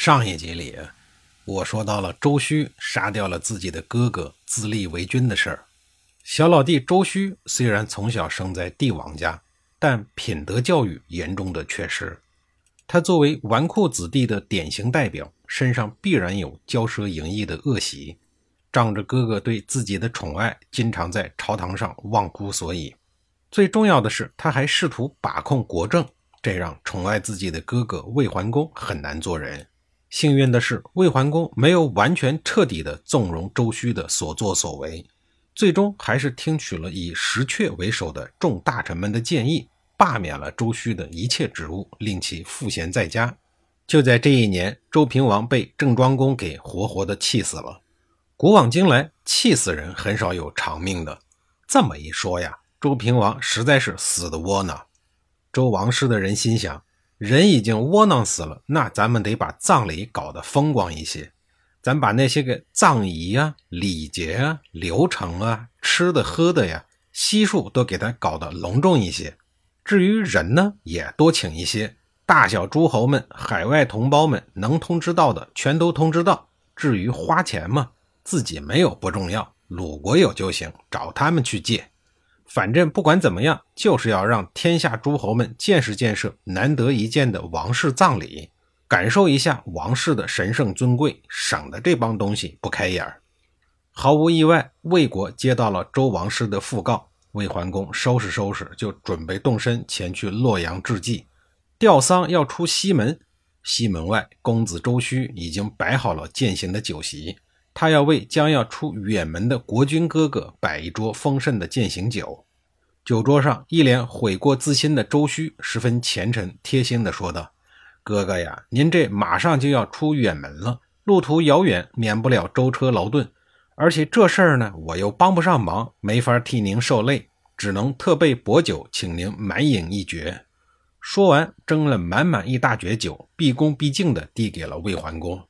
上一集里，我说到了周须杀掉了自己的哥哥，自立为君的事儿。小老弟周须虽然从小生在帝王家，但品德教育严重的缺失。他作为纨绔子弟的典型代表，身上必然有骄奢淫逸的恶习。仗着哥哥对自己的宠爱，经常在朝堂上忘乎所以。最重要的是，他还试图把控国政，这让宠爱自己的哥哥魏桓公很难做人。幸运的是，魏桓公没有完全彻底的纵容周须的所作所为，最终还是听取了以石阙为首的众大臣们的建议，罢免了周须的一切职务，令其赋闲在家。就在这一年，周平王被郑庄公给活活的气死了。古往今来，气死人很少有长命的。这么一说呀，周平王实在是死的窝囊。周王室的人心想。人已经窝囊死了，那咱们得把葬礼搞得风光一些。咱把那些个葬仪啊、礼节啊、流程啊、吃的喝的呀、悉数都给他搞得隆重一些。至于人呢，也多请一些大小诸侯们、海外同胞们能通知到的，全都通知到。至于花钱嘛，自己没有不重要，鲁国有就行，找他们去借。反正不管怎么样，就是要让天下诸侯们见识见识难得一见的王室葬礼，感受一下王室的神圣尊贵，省得这帮东西不开眼儿。毫无意外，魏国接到了周王室的讣告，魏桓公收拾收拾就准备动身前去洛阳致祭。吊丧要出西门，西门外公子周须已经摆好了饯行的酒席。他要为将要出远门的国君哥哥摆一桌丰盛的饯行酒。酒桌上，一脸悔过自新的周须十分虔诚贴心地说道：“哥哥呀，您这马上就要出远门了，路途遥远，免不了舟车劳顿。而且这事儿呢，我又帮不上忙，没法替您受累，只能特备薄酒，请您满饮一绝。”说完，斟了满满一大爵酒，毕恭毕敬地递给了魏桓公。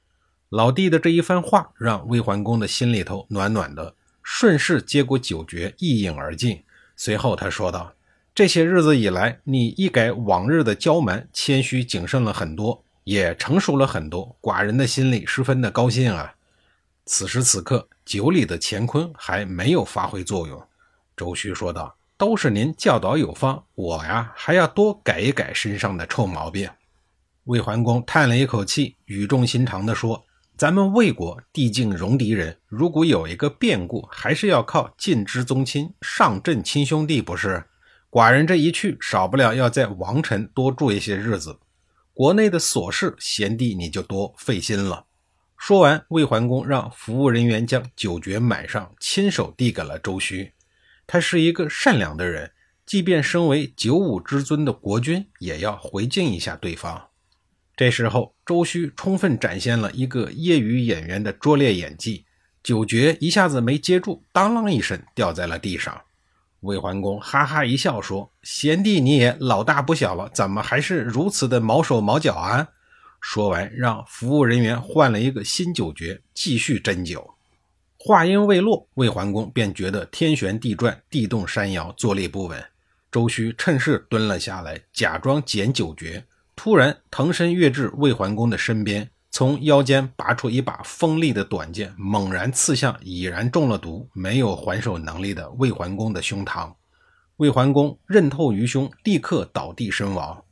老弟的这一番话，让魏桓公的心里头暖暖的，顺势接过酒爵，一饮而尽。随后他说道：“这些日子以来，你一改往日的骄蛮、谦虚、谨慎了很多，也成熟了很多。寡人的心里十分的高兴啊。”此时此刻，酒里的乾坤还没有发挥作用。周须说道：“都是您教导有方，我呀还要多改一改身上的臭毛病。”魏桓公叹了一口气，语重心长地说。咱们魏国地境戎狄人，如果有一个变故，还是要靠近之宗亲上阵亲兄弟，不是？寡人这一去，少不了要在王城多住一些日子。国内的琐事，贤弟你就多费心了。说完，魏桓公让服务人员将酒爵满上，亲手递给了周须。他是一个善良的人，即便身为九五之尊的国君，也要回敬一下对方。这时候，周须充分展现了一个业余演员的拙劣演技，酒爵一下子没接住，当啷一声掉在了地上。魏桓公哈哈一笑说：“贤弟你也老大不小了，怎么还是如此的毛手毛脚啊？”说完，让服务人员换了一个新酒爵，继续斟酒。话音未落，魏桓公便觉得天旋地转，地动山摇，坐立不稳。周须趁势蹲了下来，假装捡酒爵。突然腾身跃至魏桓公的身边，从腰间拔出一把锋利的短剑，猛然刺向已然中了毒、没有还手能力的魏桓公的胸膛。魏桓公刃透于胸，立刻倒地身亡。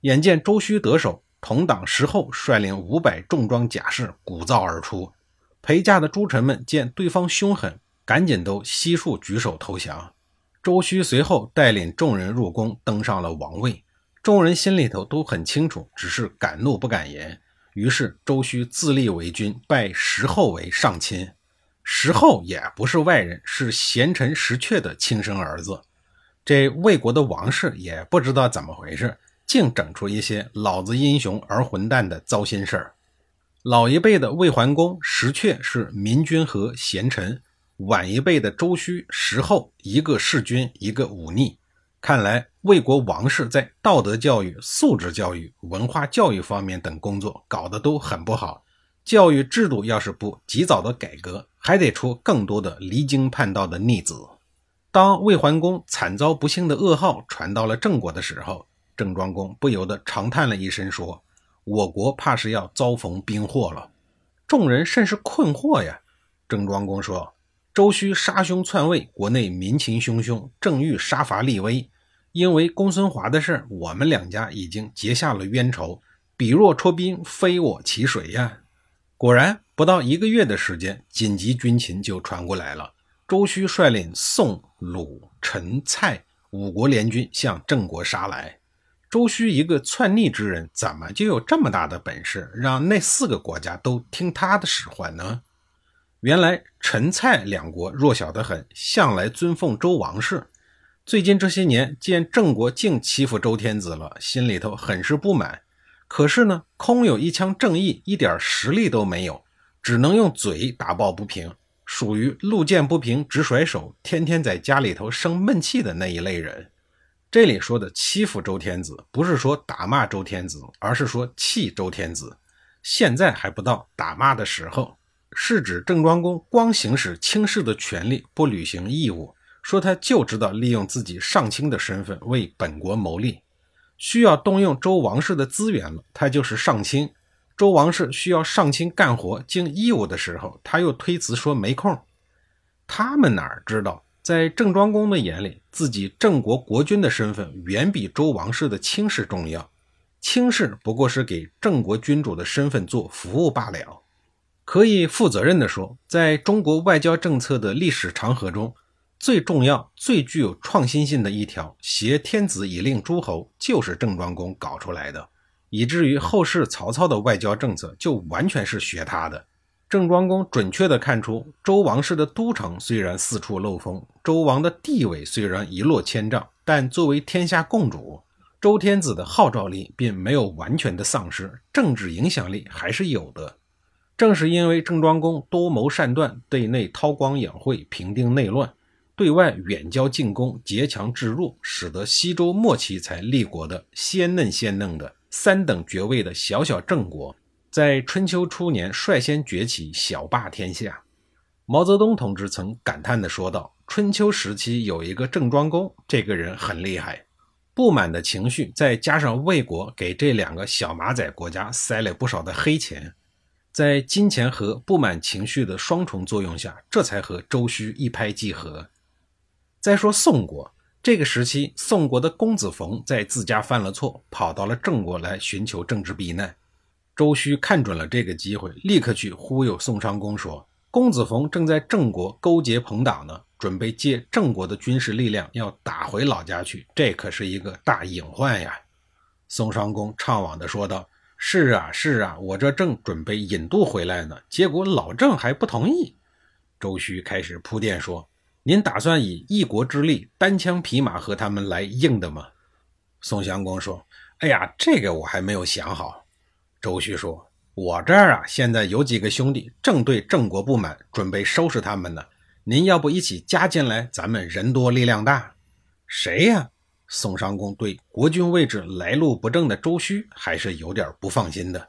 眼见周须得手，同党石厚率领五百重装甲士鼓噪而出。陪驾的诸臣们见对方凶狠，赶紧都悉数举手投降。周须随后带领众人入宫，登上了王位。众人心里头都很清楚，只是敢怒不敢言。于是周须自立为君，拜石厚为上卿。石厚也不是外人，是贤臣石阙的亲生儿子。这魏国的王室也不知道怎么回事，竟整出一些老子英雄儿混蛋的糟心事儿。老一辈的魏桓公石阙是明君和贤臣，晚一辈的周须、石厚一个弑君，一个忤逆。看来魏国王室在道德教育、素质教育、文化教育方面等工作搞得都很不好。教育制度要是不及早的改革，还得出更多的离经叛道的逆子。当魏桓公惨遭不幸的噩耗传到了郑国的时候，郑庄公不由得长叹了一声，说。我国怕是要遭逢兵祸了，众人甚是困惑呀。郑庄公说：“周须杀兄篡位，国内民情汹汹，正欲杀伐立威。因为公孙华的事，我们两家已经结下了冤仇。彼若出兵，非我其谁呀？”果然，不到一个月的时间，紧急军情就传过来了。周须率领宋、鲁、陈、蔡五国联军向郑国杀来。周须一个篡逆之人，怎么就有这么大的本事，让那四个国家都听他的使唤呢？原来陈蔡两国弱小得很，向来尊奉周王室。最近这些年，见郑国竟欺负周天子了，心里头很是不满。可是呢，空有一腔正义，一点实力都没有，只能用嘴打抱不平，属于路见不平直甩手，天天在家里头生闷气的那一类人。这里说的欺负周天子，不是说打骂周天子，而是说气周天子。现在还不到打骂的时候，是指郑庄公光行使轻视的权利，不履行义务，说他就知道利用自己上卿的身份为本国谋利，需要动用周王室的资源了，他就是上卿。周王室需要上卿干活尽义务的时候，他又推辞说没空。他们哪知道？在郑庄公的眼里，自己郑国国君的身份远比周王室的卿士重要。卿士不过是给郑国君主的身份做服务罢了。可以负责任地说，在中国外交政策的历史长河中，最重要、最具有创新性的一条“挟天子以令诸侯”就是郑庄公搞出来的，以至于后世曹操的外交政策就完全是学他的。郑庄公准确地看出，周王室的都城虽然四处漏风，周王的地位虽然一落千丈，但作为天下共主，周天子的号召力并没有完全的丧失，政治影响力还是有的。正是因为郑庄公多谋善断，对内韬光养晦，平定内乱，对外远交近攻，结强制弱，使得西周末期才立国的鲜嫩鲜嫩的三等爵位的小小郑国。在春秋初年率先崛起，小霸天下。毛泽东同志曾感叹地说道：“春秋时期有一个郑庄公，这个人很厉害。不满的情绪再加上魏国给这两个小马仔国家塞了不少的黑钱，在金钱和不满情绪的双重作用下，这才和周须一拍即合。再说宋国，这个时期宋国的公子冯在自家犯了错，跑到了郑国来寻求政治避难。”周须看准了这个机会，立刻去忽悠宋襄公说：“公子冯正在郑国勾结朋党呢，准备借郑国的军事力量要打回老家去，这可是一个大隐患呀。”宋襄公怅惘地说道：“是啊，是啊，我这正准备引渡回来呢，结果老郑还不同意。”周须开始铺垫说：“您打算以一国之力单枪匹马和他们来硬的吗？”宋襄公说：“哎呀，这个我还没有想好。”周旭说：“我这儿啊，现在有几个兄弟正对郑国不满，准备收拾他们呢。您要不一起加进来？咱们人多力量大。”谁呀？宋襄公对国君位置来路不正的周须还是有点不放心的。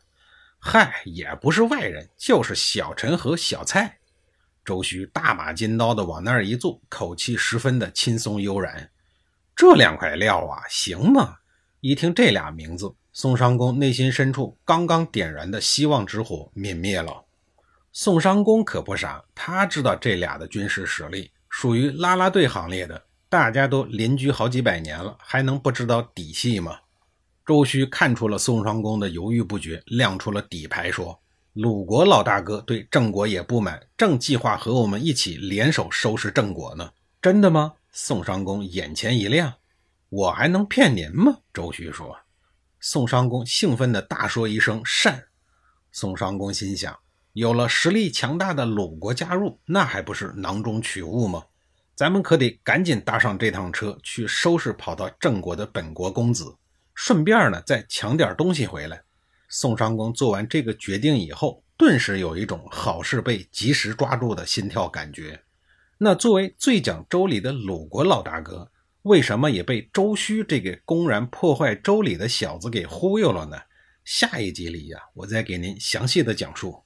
嗨，也不是外人，就是小陈和小蔡。周须大马金刀的往那儿一坐，口气十分的轻松悠然。这两块料啊，行吗？一听这俩名字。宋襄公内心深处刚刚点燃的希望之火泯灭了。宋襄公可不傻，他知道这俩的军事实力属于拉拉队行列的，大家都邻居好几百年了，还能不知道底细吗？周须看出了宋襄公的犹豫不决，亮出了底牌，说：“鲁国老大哥对郑国也不满，正计划和我们一起联手收拾郑国呢。”真的吗？宋襄公眼前一亮：“我还能骗您吗？”周须说。宋襄公兴奋地大说一声“善”。宋襄公心想：有了实力强大的鲁国加入，那还不是囊中取物吗？咱们可得赶紧搭上这趟车，去收拾跑到郑国的本国公子，顺便呢再抢点东西回来。宋襄公做完这个决定以后，顿时有一种好事被及时抓住的心跳感觉。那作为最讲周礼的鲁国老大哥，为什么也被周须这个公然破坏周礼的小子给忽悠了呢？下一集里呀，我再给您详细的讲述。